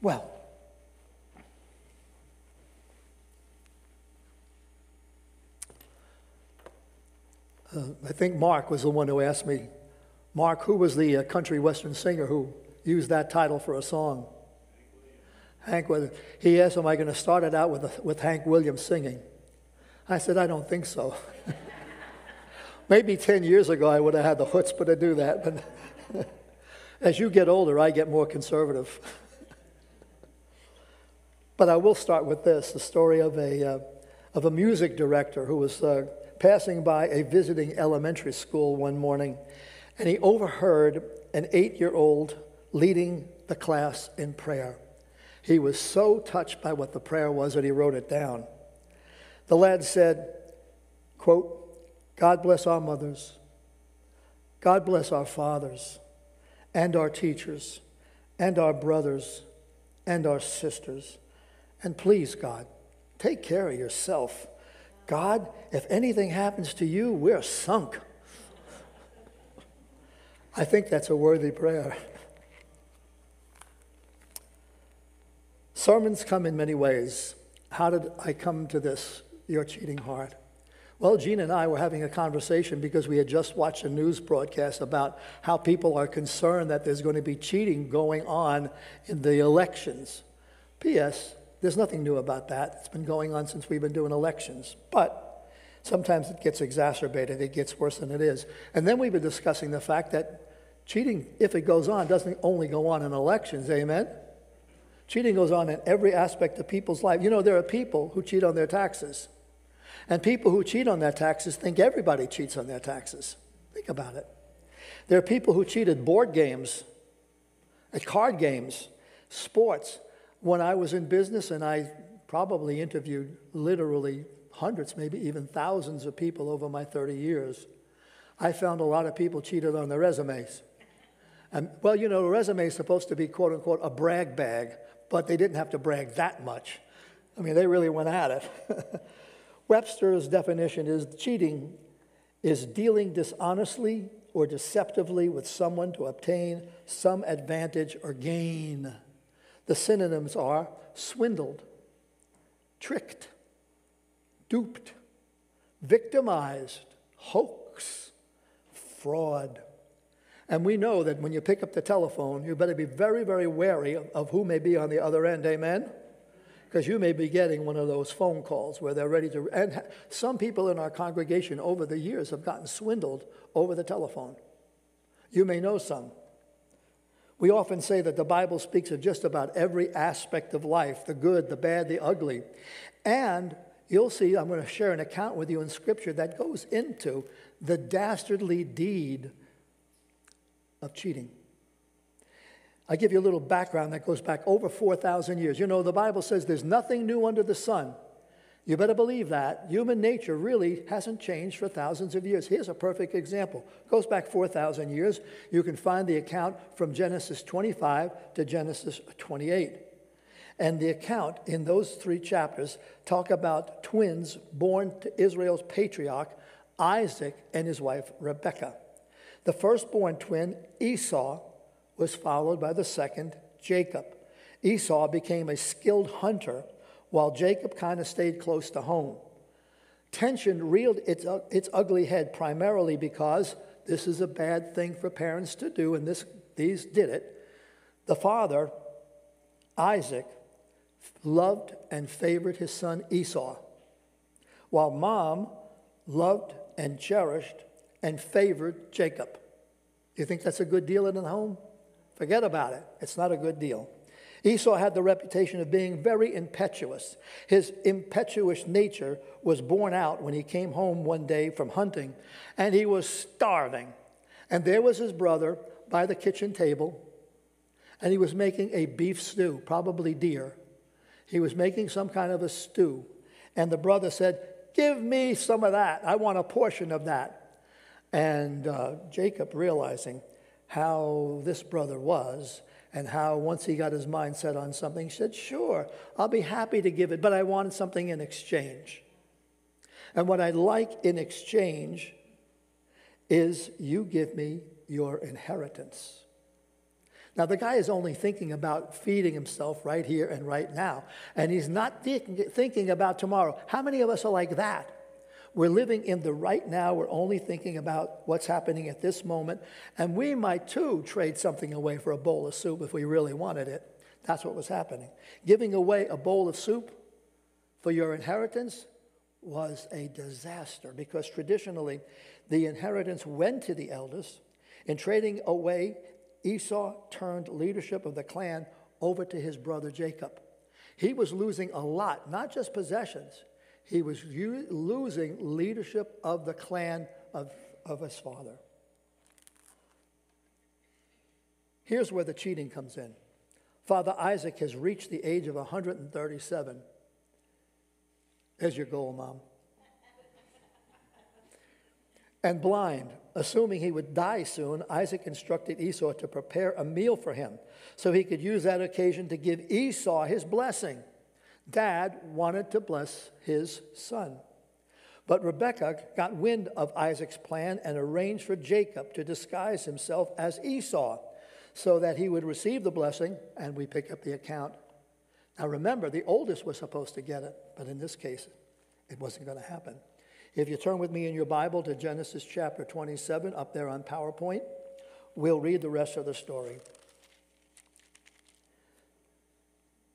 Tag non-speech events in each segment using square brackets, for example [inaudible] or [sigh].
Well, uh, I think Mark was the one who asked me, Mark, who was the uh, country western singer who used that title for a song? Hank Williams. He asked, Am I going to start it out with, with Hank Williams singing? I said, I don't think so. [laughs] Maybe 10 years ago I would have had the chutzpah to do that, but [laughs] as you get older, I get more conservative. [laughs] but I will start with this the story of a, uh, of a music director who was uh, passing by a visiting elementary school one morning, and he overheard an eight year old leading the class in prayer. He was so touched by what the prayer was that he wrote it down. The lad said, quote, God bless our mothers. God bless our fathers and our teachers and our brothers and our sisters. And please, God, take care of yourself. God, if anything happens to you, we're sunk. I think that's a worthy prayer. Sermons come in many ways. How did I come to this, your cheating heart? Well, Gene and I were having a conversation because we had just watched a news broadcast about how people are concerned that there's going to be cheating going on in the elections. P.S. There's nothing new about that. It's been going on since we've been doing elections. But sometimes it gets exacerbated, it gets worse than it is. And then we've been discussing the fact that cheating, if it goes on, doesn't only go on in elections. Amen? Cheating goes on in every aspect of people's life. You know, there are people who cheat on their taxes. And people who cheat on their taxes think everybody cheats on their taxes. Think about it. There are people who cheat at board games, at card games, sports. When I was in business, and I probably interviewed literally hundreds, maybe even thousands of people over my 30 years, I found a lot of people cheated on their resumes. And, well, you know, a resume is supposed to be, quote unquote, a brag bag, but they didn't have to brag that much. I mean, they really went at it. [laughs] Webster's definition is cheating is dealing dishonestly or deceptively with someone to obtain some advantage or gain. The synonyms are swindled, tricked, duped, victimized, hoax, fraud. And we know that when you pick up the telephone, you better be very, very wary of, who may be on the other end. Amen? because you may be getting one of those phone calls where they're ready to. And some people in our congregation over the years have gotten swindled over the telephone. You may know some. We often say that the Bible speaks of just about every aspect of life the good, the bad, the ugly. And you'll see, I'm going to share an account with you in Scripture that goes into the dastardly deed of cheating. I give you a little background that goes back over 4,000 years. You know, the Bible says there's nothing new under the sun. You better believe that. Human nature really hasn't changed for thousands of years. Here's a perfect example. Goes back 4,000 years. You can find the account from Genesis 25 to Genesis 28. And the account in those three chapters talk about twins born to Israel's patriarch, Isaac, and his wife, Rebekah. The firstborn twin, Esau, was followed by the second, Jacob. Esau became a skilled hunter while Jacob kind of stayed close to home. Tension reeled its, its ugly head primarily because this is a bad thing for parents to do, and this, these did it. The father, Isaac, loved and favored his son Esau, while mom loved and cherished and favored Jacob. You think that's a good deal in the home? Forget about it. It's not a good deal. Esau had the reputation of being very impetuous. His impetuous nature was borne out when he came home one day from hunting and he was starving. And there was his brother by the kitchen table and he was making a beef stew, probably deer. He was making some kind of a stew. And the brother said, Give me some of that. I want a portion of that. And uh, Jacob, realizing how this brother was and how once he got his mind set on something, he said, Sure, I'll be happy to give it, but I want something in exchange. And what I'd like in exchange is you give me your inheritance. Now, the guy is only thinking about feeding himself right here and right now, and he's not thinking about tomorrow. How many of us are like that? We're living in the right now. We're only thinking about what's happening at this moment. And we might too trade something away for a bowl of soup if we really wanted it. That's what was happening. Giving away a bowl of soup for your inheritance was a disaster because traditionally the inheritance went to the eldest. In trading away Esau turned leadership of the clan over to his brother Jacob. He was losing a lot, not just possessions, he was u- losing leadership of the clan of, of his father. Here's where the cheating comes in. Father Isaac has reached the age of 137. There's your goal, Mom and blind. Assuming he would die soon, Isaac instructed Esau to prepare a meal for him so he could use that occasion to give Esau his blessing. Dad wanted to bless his son. But Rebekah got wind of Isaac's plan and arranged for Jacob to disguise himself as Esau so that he would receive the blessing, and we pick up the account. Now remember, the oldest was supposed to get it, but in this case, it wasn't going to happen. If you turn with me in your Bible to Genesis chapter 27, up there on PowerPoint, we'll read the rest of the story.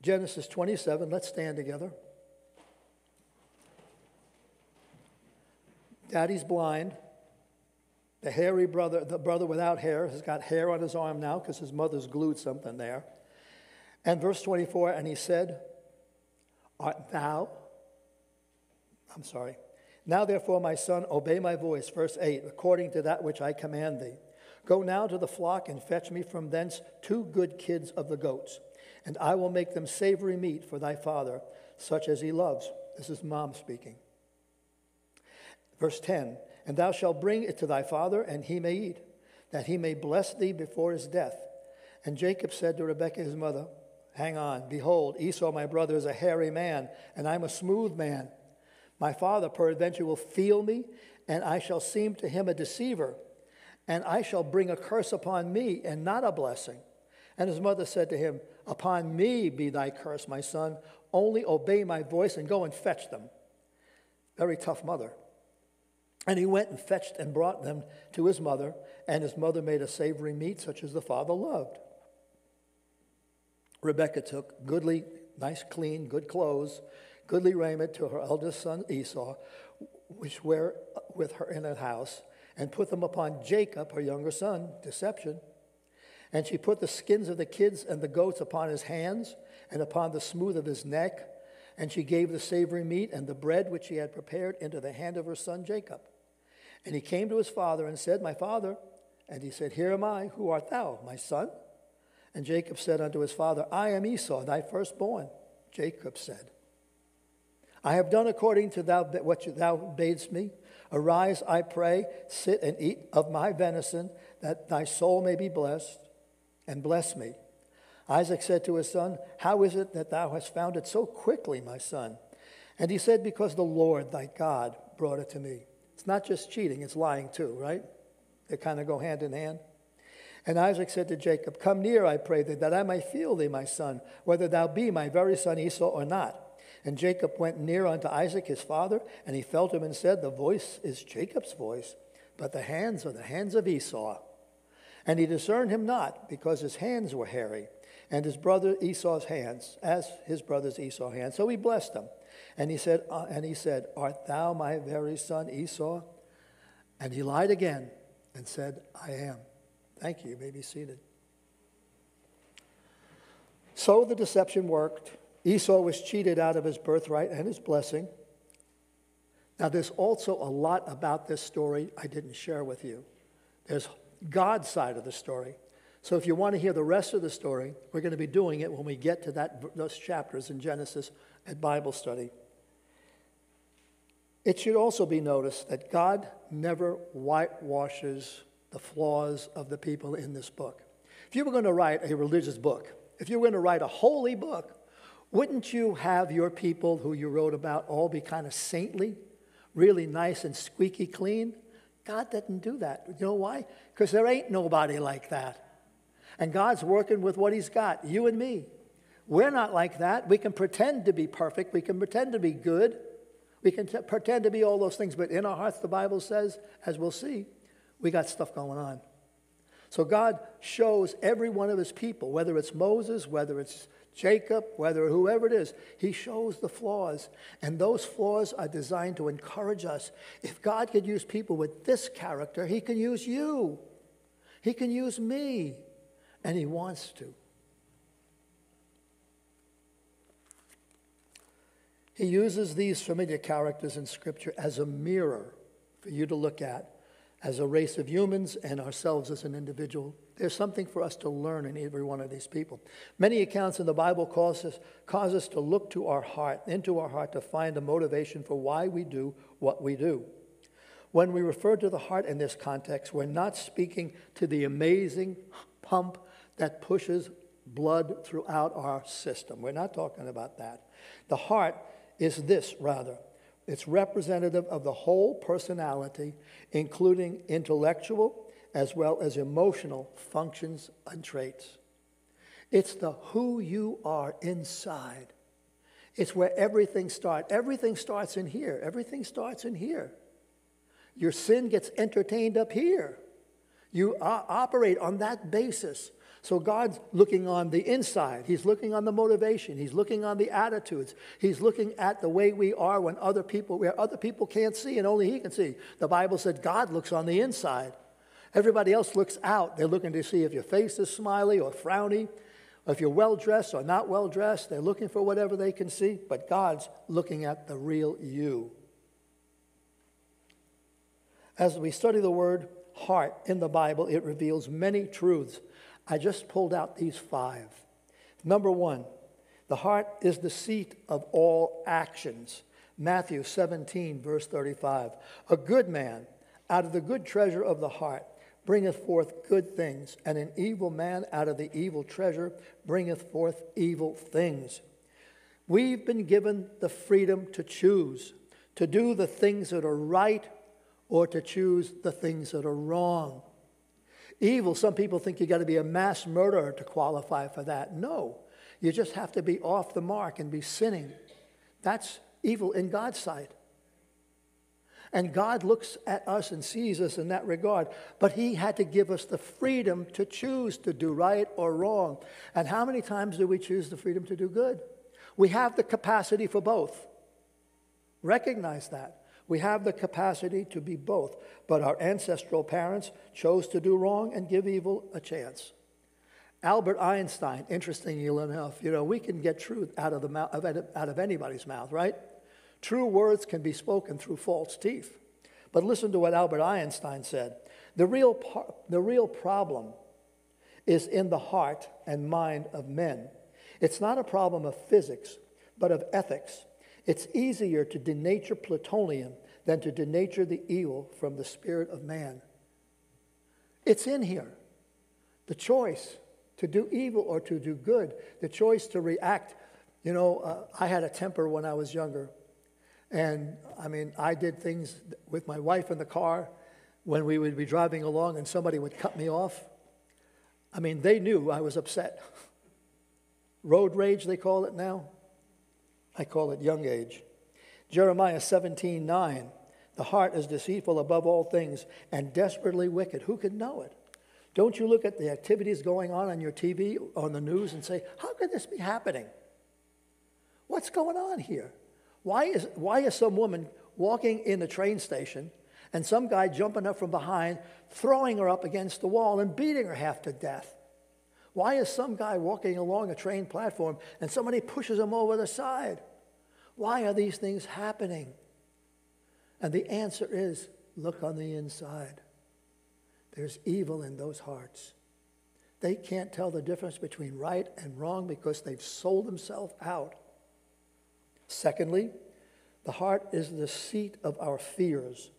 Genesis 27, let's stand together. Daddy's blind. The hairy brother, the brother without hair, has got hair on his arm now because his mother's glued something there. And verse 24, and he said, Art thou? I'm sorry. Now, therefore, my son, obey my voice. Verse 8 according to that which I command thee. Go now to the flock and fetch me from thence two good kids of the goats, and I will make them savory meat for thy father, such as he loves. This is mom speaking. Verse 10 And thou shalt bring it to thy father, and he may eat, that he may bless thee before his death. And Jacob said to Rebekah his mother, Hang on, behold, Esau my brother is a hairy man, and I'm a smooth man. My father peradventure will feel me, and I shall seem to him a deceiver, and I shall bring a curse upon me, and not a blessing. And his mother said to him, Upon me be thy curse, my son. Only obey my voice and go and fetch them. Very tough mother. And he went and fetched and brought them to his mother, and his mother made a savory meat such as the father loved. Rebekah took goodly, nice, clean, good clothes goodly raiment to her eldest son Esau, which were with her in her house, and put them upon Jacob, her younger son, deception. And she put the skins of the kids and the goats upon his hands and upon the smooth of his neck. And she gave the savory meat and the bread which she had prepared into the hand of her son Jacob. And he came to his father and said, My father. And he said, Here am I. Who art thou, my son? And Jacob said unto his father, I am Esau, thy firstborn. Jacob said, I have done according to thou, what thou badest me. Arise, I pray, sit and eat of my venison, that thy soul may be blessed, and bless me. Isaac said to his son, How is it that thou hast found it so quickly, my son? And he said, Because the Lord thy God brought it to me. It's not just cheating, it's lying too, right? They kind of go hand in hand. And Isaac said to Jacob, Come near, I pray thee, that I may feel thee, my son, whether thou be my very son Esau or not. And Jacob went near unto Isaac his father, and he felt him and said, The voice is Jacob's voice, but the hands are the hands of Esau. And he discerned him not, because his hands were hairy, and his brother Esau's hands, as his brother's Esau hands. So he blessed him. And he said, uh, and he said, Art thou my very son Esau? And he lied again and said, I am. Thank you. You may be seated. So the deception worked. Esau was cheated out of his birthright and his blessing. Now, there's also a lot about this story I didn't share with you. There's God's side of the story. So, if you want to hear the rest of the story, we're going to be doing it when we get to that, those chapters in Genesis at Bible study. It should also be noticed that God never whitewashes the flaws of the people in this book. If you were going to write a religious book, if you were going to write a holy book, wouldn't you have your people who you wrote about all be kind of saintly, really nice and squeaky clean? God didn't do that. You know why? Because there ain't nobody like that. And God's working with what He's got, you and me. We're not like that. We can pretend to be perfect, we can pretend to be good, we can t- pretend to be all those things, but in our hearts, the Bible says, as we'll see, we got stuff going on. So God shows every one of His people, whether it's Moses, whether it's Jacob, whether whoever it is, he shows the flaws. And those flaws are designed to encourage us. If God could use people with this character, he can use you. He can use me. And he wants to. He uses these familiar characters in Scripture as a mirror for you to look at as a race of humans and ourselves as an individual. There's something for us to learn in every one of these people. Many accounts in the Bible cause us, cause us to look to our heart, into our heart, to find a motivation for why we do what we do. When we refer to the heart in this context, we're not speaking to the amazing pump that pushes blood throughout our system. We're not talking about that. The heart is this, rather it's representative of the whole personality, including intellectual as well as emotional functions and traits. It's the who you are inside. It's where everything starts. Everything starts in here. Everything starts in here. Your sin gets entertained up here. You operate on that basis. So God's looking on the inside. He's looking on the motivation. He's looking on the attitudes. He's looking at the way we are when other people, where other people can't see and only He can see. The Bible said God looks on the inside. Everybody else looks out. They're looking to see if your face is smiley or frowny, or if you're well dressed or not well dressed. They're looking for whatever they can see, but God's looking at the real you. As we study the word heart in the Bible, it reveals many truths I just pulled out these five. Number one, the heart is the seat of all actions. Matthew 17, verse 35. A good man out of the good treasure of the heart bringeth forth good things, and an evil man out of the evil treasure bringeth forth evil things. We've been given the freedom to choose, to do the things that are right or to choose the things that are wrong. Evil, some people think you got to be a mass murderer to qualify for that. No, you just have to be off the mark and be sinning. That's evil in God's sight. And God looks at us and sees us in that regard. But He had to give us the freedom to choose to do right or wrong. And how many times do we choose the freedom to do good? We have the capacity for both. Recognize that. We have the capacity to be both, but our ancestral parents chose to do wrong and give evil a chance. Albert Einstein, interestingly enough, you know, we can get truth out of, the mouth, out of anybody's mouth, right? True words can be spoken through false teeth. But listen to what Albert Einstein said. The real, par- the real problem is in the heart and mind of men. It's not a problem of physics, but of ethics it's easier to denature plutonium than to denature the evil from the spirit of man. It's in here. The choice to do evil or to do good, the choice to react. You know, uh, I had a temper when I was younger. And I mean, I did things with my wife in the car when we would be driving along and somebody would cut me off. I mean, they knew I was upset. [laughs] Road rage, they call it now. I call it young age. Jeremiah 17 9. The heart is deceitful above all things and desperately wicked. Who could know it? Don't you look at the activities going on on your TV, on the news, and say, How could this be happening? What's going on here? Why is, why is some woman walking in the train station and some guy jumping up from behind, throwing her up against the wall and beating her half to death? Why is some guy walking along a train platform and somebody pushes him over the side? Why are these things happening? And the answer is look on the inside. There's evil in those hearts. They can't tell the difference between right and wrong because they've sold themselves out. Secondly, the heart is the seat of our fears.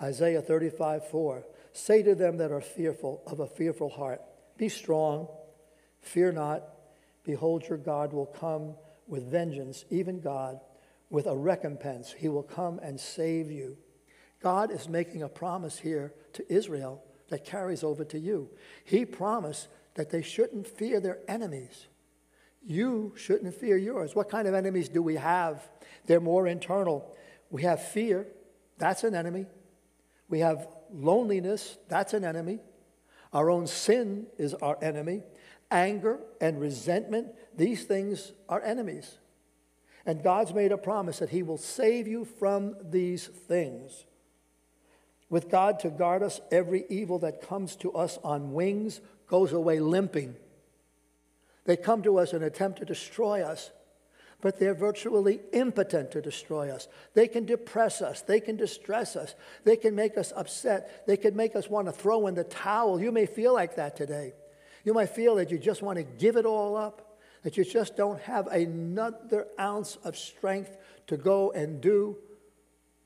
Isaiah 35 4. Say to them that are fearful of a fearful heart, Be strong, fear not. Behold, your God will come with vengeance, even God with a recompense. He will come and save you. God is making a promise here to Israel that carries over to you. He promised that they shouldn't fear their enemies. You shouldn't fear yours. What kind of enemies do we have? They're more internal. We have fear, that's an enemy. We have loneliness, that's an enemy. Our own sin is our enemy. Anger and resentment, these things are enemies. And God's made a promise that He will save you from these things. With God to guard us, every evil that comes to us on wings goes away limping. They come to us and attempt to destroy us, but they're virtually impotent to destroy us. They can depress us, they can distress us, they can make us upset, they can make us want to throw in the towel. You may feel like that today. You might feel that you just want to give it all up, that you just don't have another ounce of strength to go and do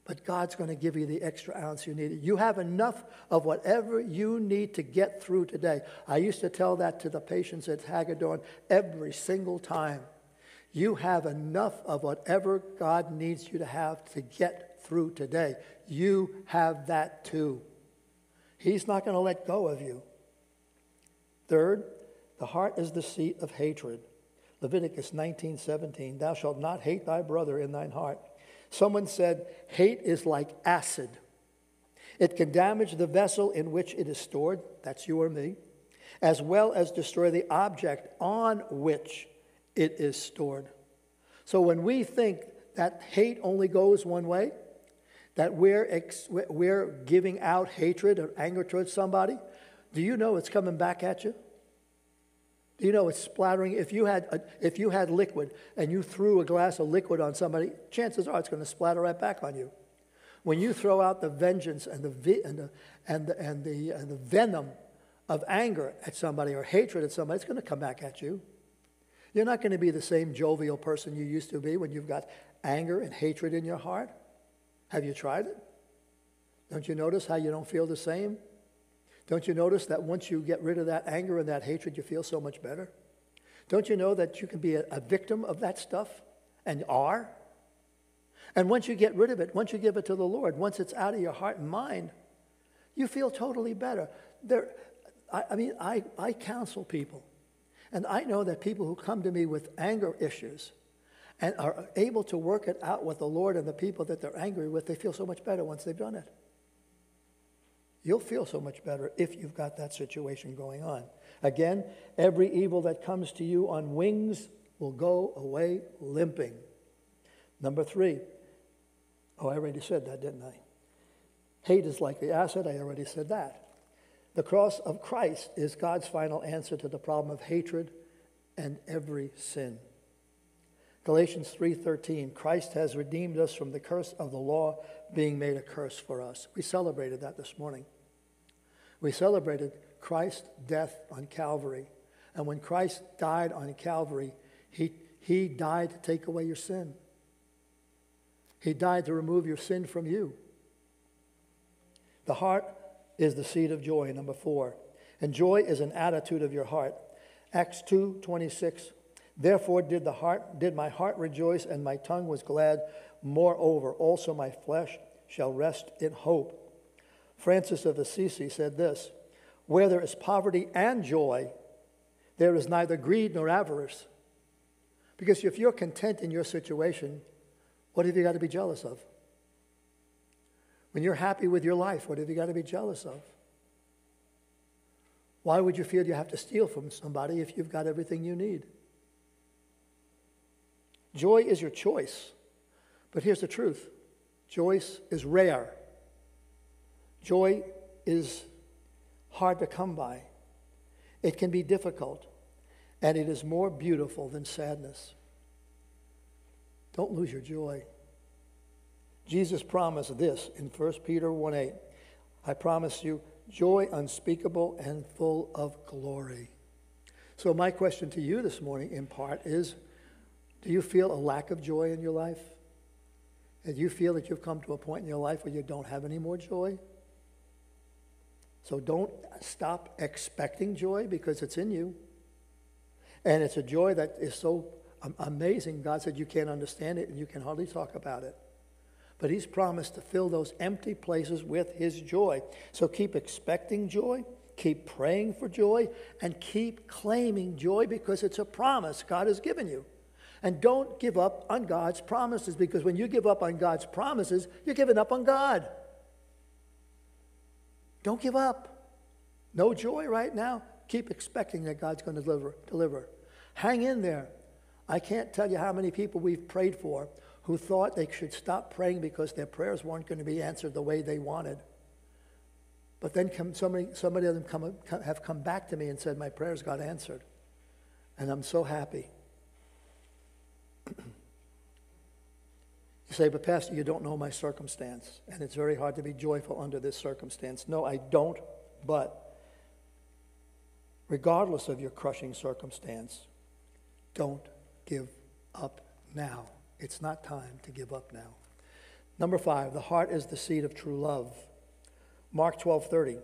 but God's going to give you the extra ounce you need. You have enough of whatever you need to get through today. I used to tell that to the patients at Hagedorn every single time. You have enough of whatever God needs you to have to get through today. You have that too. He's not going to let go of you. Third, the heart is the seat of hatred. Leviticus 19:17 Thou shalt not hate thy brother in thine heart. Someone said, hate is like acid. It can damage the vessel in which it is stored, that's you or me, as well as destroy the object on which it is stored. So when we think that hate only goes one way, that we're, ex- we're giving out hatred or anger towards somebody, do you know it's coming back at you? You know, it's splattering. If you had, a, if you had liquid and you threw a glass of liquid on somebody, chances are it's going to splatter right back on you. When you throw out the vengeance and the, and the, and the, and the, and the venom of anger at somebody or hatred at somebody, it's going to come back at you. You're not going to be the same jovial person you used to be when you've got anger and hatred in your heart. Have you tried it? Don't you notice how you don't feel the same? Don't you notice that once you get rid of that anger and that hatred, you feel so much better? Don't you know that you can be a, a victim of that stuff and are? And once you get rid of it, once you give it to the Lord, once it's out of your heart and mind, you feel totally better. There, I, I mean, I, I counsel people, and I know that people who come to me with anger issues and are able to work it out with the Lord and the people that they're angry with, they feel so much better once they've done it. You'll feel so much better if you've got that situation going on. Again, every evil that comes to you on wings will go away limping. Number three, oh, I already said that, didn't I? Hate is like the acid, I already said that. The cross of Christ is God's final answer to the problem of hatred and every sin. Galatians 3:13 Christ has redeemed us from the curse of the law being made a curse for us. We celebrated that this morning. We celebrated Christ's death on Calvary. And when Christ died on Calvary, he, he died to take away your sin. He died to remove your sin from you. The heart is the seat of joy, number four. And joy is an attitude of your heart. Acts 2 26 Therefore did the heart did my heart rejoice and my tongue was glad. Moreover, also my flesh shall rest in hope. Francis of Assisi said this Where there is poverty and joy, there is neither greed nor avarice. Because if you're content in your situation, what have you got to be jealous of? When you're happy with your life, what have you got to be jealous of? Why would you feel you have to steal from somebody if you've got everything you need? Joy is your choice. But here's the truth joy is rare. Joy is hard to come by. It can be difficult, and it is more beautiful than sadness. Don't lose your joy. Jesus promised this in 1 Peter 1 8. I promise you joy unspeakable and full of glory. So, my question to you this morning, in part, is do you feel a lack of joy in your life? Do you feel that you've come to a point in your life where you don't have any more joy? So don't stop expecting joy because it's in you. And it's a joy that is so amazing. God said you can't understand it and you can hardly talk about it. But He's promised to fill those empty places with His joy. So keep expecting joy keep praying for joy, and keep claiming joy because it's a promise God has given you. And don't give up on God's promises because when you give up on God's promises, you're giving up on God. Don't give up. No joy right now. Keep expecting that God's going to deliver. deliver. Hang in there. I can't tell you how many people we've prayed for who thought they should stop praying because their prayers weren't going to be answered the way they wanted. But then come, so, many, so many of them come, have come back to me and said, My prayers got answered. And I'm so happy. [clears throat] you say, But Pastor, you don't know my circumstance. And it's very hard to be joyful under this circumstance. No, I don't. But regardless of your crushing circumstance, don't give up now. It's not time to give up now. Number five, the heart is the seat of true love. Mark 12 30.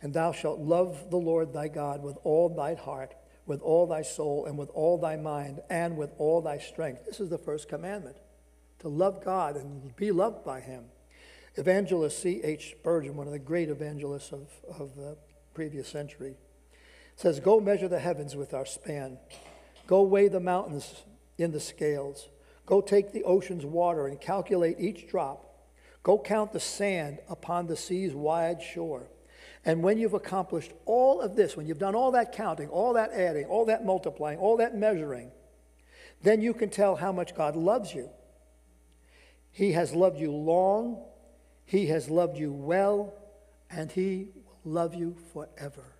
And thou shalt love the Lord thy God with all thy heart, with all thy soul, and with all thy mind, and with all thy strength. This is the first commandment to love God and be loved by him. Evangelist C.H. Spurgeon, one of the great evangelists of, of the previous century, says, Go measure the heavens with our span. Go weigh the mountains in the scales. Go take the ocean's water and calculate each drop. Go count the sand upon the sea's wide shore. And when you've accomplished all of this, when you've done all that counting, all that adding, all that multiplying, all that measuring, then you can tell how much God loves you. He has loved you long, He has loved you well, and He will love you forever.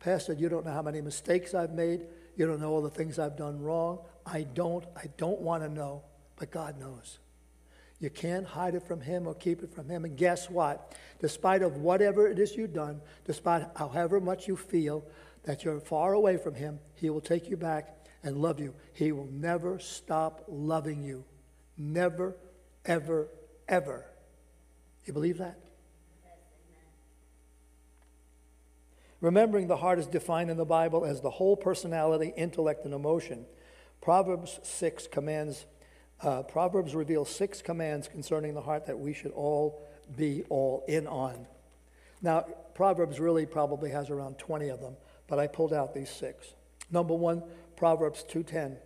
Pastor, you don't know how many mistakes I've made. You don't know all the things I've done wrong. I don't. I don't want to know, but God knows. You can't hide it from him or keep it from him. And guess what? Despite of whatever it is you've done, despite however much you feel that you're far away from him, he will take you back and love you. He will never stop loving you. Never, ever, ever. You believe that? Remembering the heart is defined in the Bible as the whole personality, intellect, and emotion. Proverbs 6 commands, uh, Proverbs reveals six commands concerning the heart that we should all be all in on. Now, Proverbs really probably has around 20 of them, but I pulled out these six. Number one, Proverbs 2.10.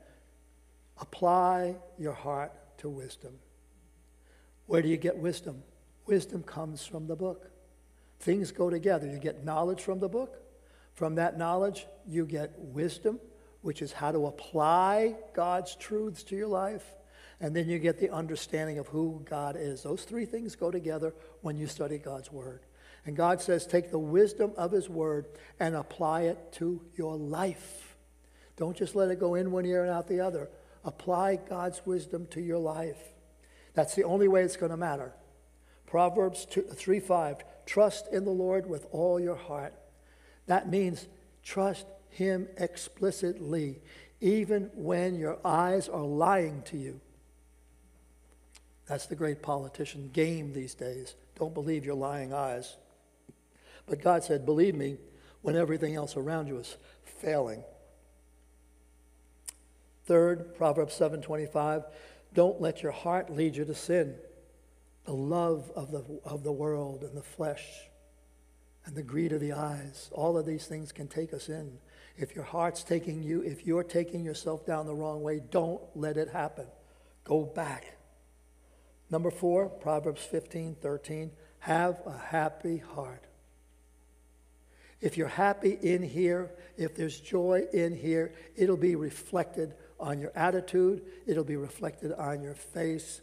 Apply your heart to wisdom. Where do you get wisdom? Wisdom comes from the book. Things go together. You get knowledge from the book. From that knowledge, you get wisdom, which is how to apply God's truths to your life. And then you get the understanding of who God is. Those three things go together when you study God's Word. And God says, take the wisdom of His Word and apply it to your life. Don't just let it go in one ear and out the other. Apply God's wisdom to your life. That's the only way it's going to matter. Proverbs 2, 3 5 Trust in the Lord with all your heart. That means trust Him explicitly, even when your eyes are lying to you. That's the great politician game these days. Don't believe your lying eyes. But God said, Believe me, when everything else around you is failing. Third, Proverbs 7:25, don't let your heart lead you to sin the love of the, of the world and the flesh and the greed of the eyes. All of these things can take us in. If your heart's taking you, if you're taking yourself down the wrong way, don't let it happen. Go back. Number four, Proverbs 15, 13. Have a happy heart. If you're happy in here, if there's joy in here, it'll be reflected on your attitude, it'll be reflected on your face,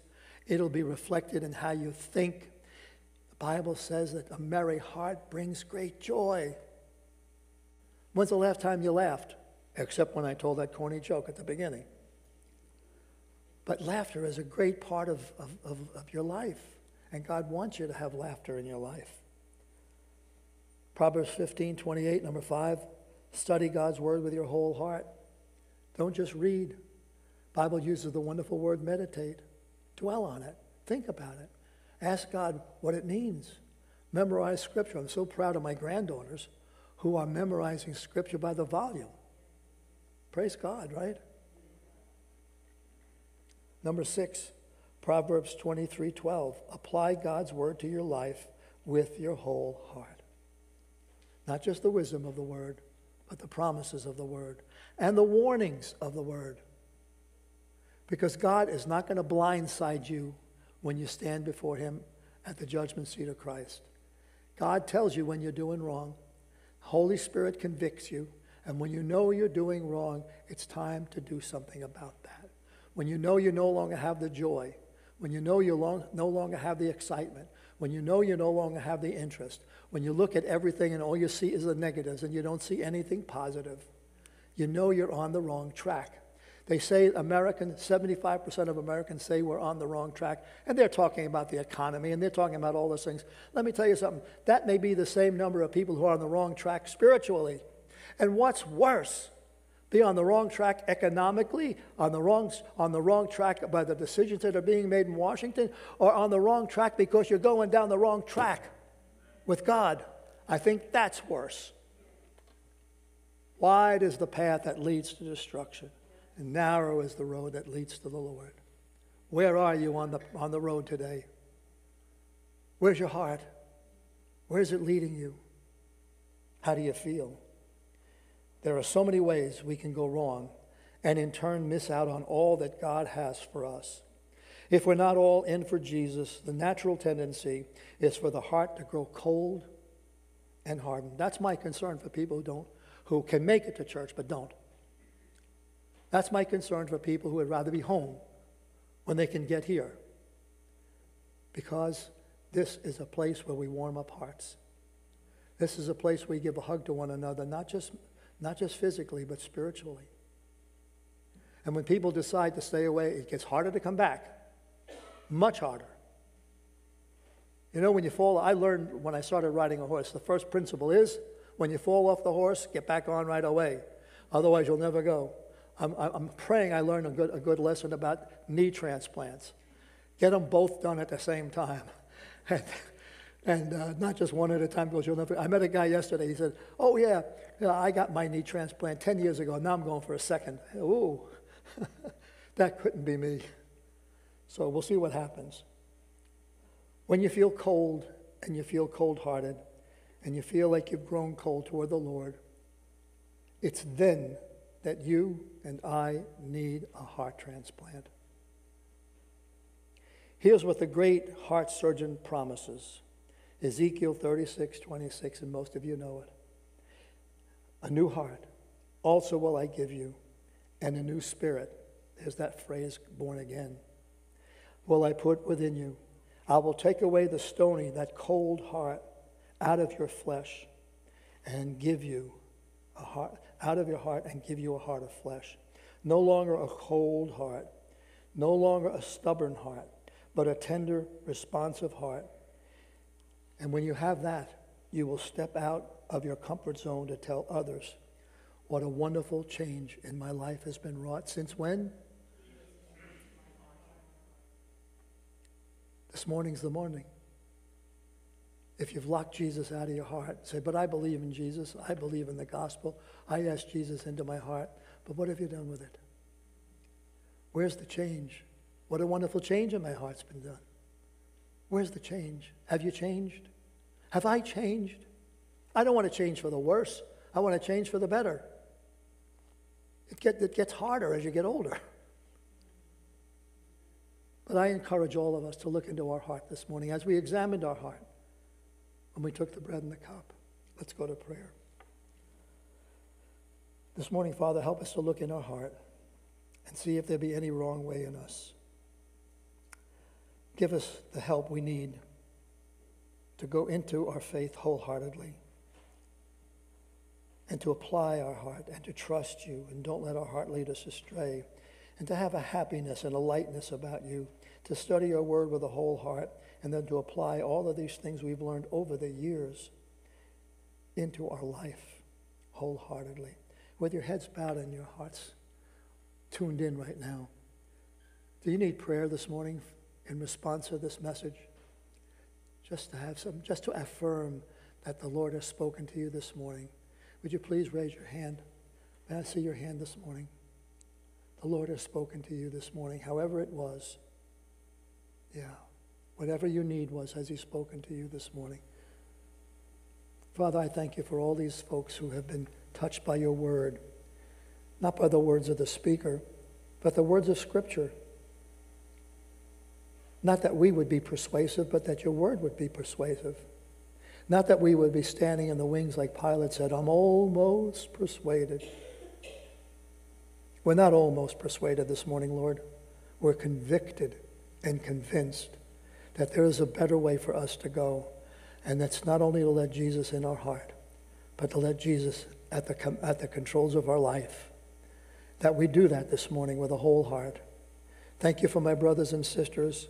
It'll be reflected in how you think. The Bible says that a merry heart brings great joy. When's the last time you laughed? Except when I told that corny joke at the beginning. But laughter is a great part of, of, of, of your life, and God wants you to have laughter in your life. Proverbs 15, 28, number 5, study God's word with your whole heart. Don't just read. Bible uses the wonderful word meditate. Dwell on it. Think about it. Ask God what it means. Memorize Scripture. I'm so proud of my granddaughters who are memorizing Scripture by the volume. Praise God, right? Number six, Proverbs 23 12. Apply God's word to your life with your whole heart. Not just the wisdom of the word, but the promises of the word and the warnings of the word. Because God is not going to blindside you when you stand before Him at the judgment seat of Christ. God tells you when you're doing wrong. Holy Spirit convicts you. And when you know you're doing wrong, it's time to do something about that. When you know you no longer have the joy, when you know you long, no longer have the excitement, when you know you no longer have the interest, when you look at everything and all you see is the negatives and you don't see anything positive, you know you're on the wrong track. They say American, 75% of Americans say we're on the wrong track, and they're talking about the economy and they're talking about all those things. Let me tell you something. That may be the same number of people who are on the wrong track spiritually. And what's worse, be on the wrong track economically, on the wrong, on the wrong track by the decisions that are being made in Washington, or on the wrong track because you're going down the wrong track with God. I think that's worse. Wide is the path that leads to destruction, and narrow is the road that leads to the Lord. Where are you on the, on the road today? Where's your heart? Where's it leading you? How do you feel? There are so many ways we can go wrong and in turn miss out on all that God has for us. If we're not all in for Jesus, the natural tendency is for the heart to grow cold and hardened. That's my concern for people who don't who can make it to church but don't. That's my concern for people who would rather be home when they can get here. Because this is a place where we warm up hearts. This is a place where we give a hug to one another, not just not just physically, but spiritually. And when people decide to stay away, it gets harder to come back, much harder. You know, when you fall, I learned when I started riding a horse, the first principle is when you fall off the horse, get back on right away. Otherwise, you'll never go. I'm, I'm praying I learned a good, a good lesson about knee transplants. Get them both done at the same time. [laughs] And and uh, not just one at a time because you'll never. I met a guy yesterday. He said, "Oh yeah, I got my knee transplant ten years ago. Now I'm going for a second. Ooh, [laughs] that couldn't be me. So we'll see what happens. When you feel cold and you feel cold-hearted, and you feel like you've grown cold toward the Lord, it's then that you and I need a heart transplant. Here's what the great heart surgeon promises. Ezekiel 36, 26, and most of you know it. A new heart also will I give you, and a new spirit. There's that phrase, born again. Will I put within you? I will take away the stony, that cold heart, out of your flesh, and give you a heart, out of your heart, and give you a heart of flesh. No longer a cold heart, no longer a stubborn heart, but a tender, responsive heart and when you have that, you will step out of your comfort zone to tell others what a wonderful change in my life has been wrought. Since when? This morning's the morning. If you've locked Jesus out of your heart, say, But I believe in Jesus. I believe in the gospel. I asked Jesus into my heart. But what have you done with it? Where's the change? What a wonderful change in my heart's been done. Where's the change? Have you changed? Have I changed? I don't want to change for the worse. I want to change for the better. It, get, it gets harder as you get older. But I encourage all of us to look into our heart this morning as we examined our heart when we took the bread and the cup. Let's go to prayer. This morning, Father, help us to look in our heart and see if there be any wrong way in us. Give us the help we need to go into our faith wholeheartedly and to apply our heart and to trust you and don't let our heart lead us astray and to have a happiness and a lightness about you, to study your word with a whole heart and then to apply all of these things we've learned over the years into our life wholeheartedly. With your heads bowed and your hearts tuned in right now. Do you need prayer this morning in response to this message? Just to have some, just to affirm that the Lord has spoken to you this morning. Would you please raise your hand? May I see your hand this morning? The Lord has spoken to you this morning, however it was. Yeah. Whatever your need was, has He spoken to you this morning? Father, I thank you for all these folks who have been touched by your word, not by the words of the speaker, but the words of Scripture. Not that we would be persuasive, but that your word would be persuasive. Not that we would be standing in the wings like Pilate said, I'm almost persuaded. We're not almost persuaded this morning, Lord. We're convicted and convinced that there is a better way for us to go. And that's not only to let Jesus in our heart, but to let Jesus at the, at the controls of our life. That we do that this morning with a whole heart. Thank you for my brothers and sisters.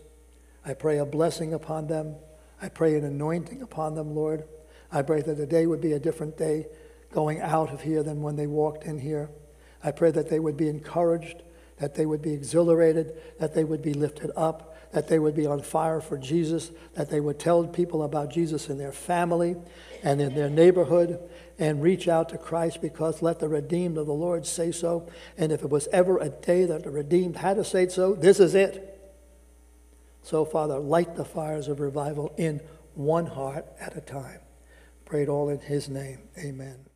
I pray a blessing upon them. I pray an anointing upon them, Lord. I pray that the day would be a different day going out of here than when they walked in here. I pray that they would be encouraged, that they would be exhilarated, that they would be lifted up, that they would be on fire for Jesus, that they would tell people about Jesus in their family and in their neighborhood and reach out to Christ because let the redeemed of the Lord say so. And if it was ever a day that the redeemed had to say so, this is it. So, Father, light the fires of revival in one heart at a time. Prayed all in His name. Amen.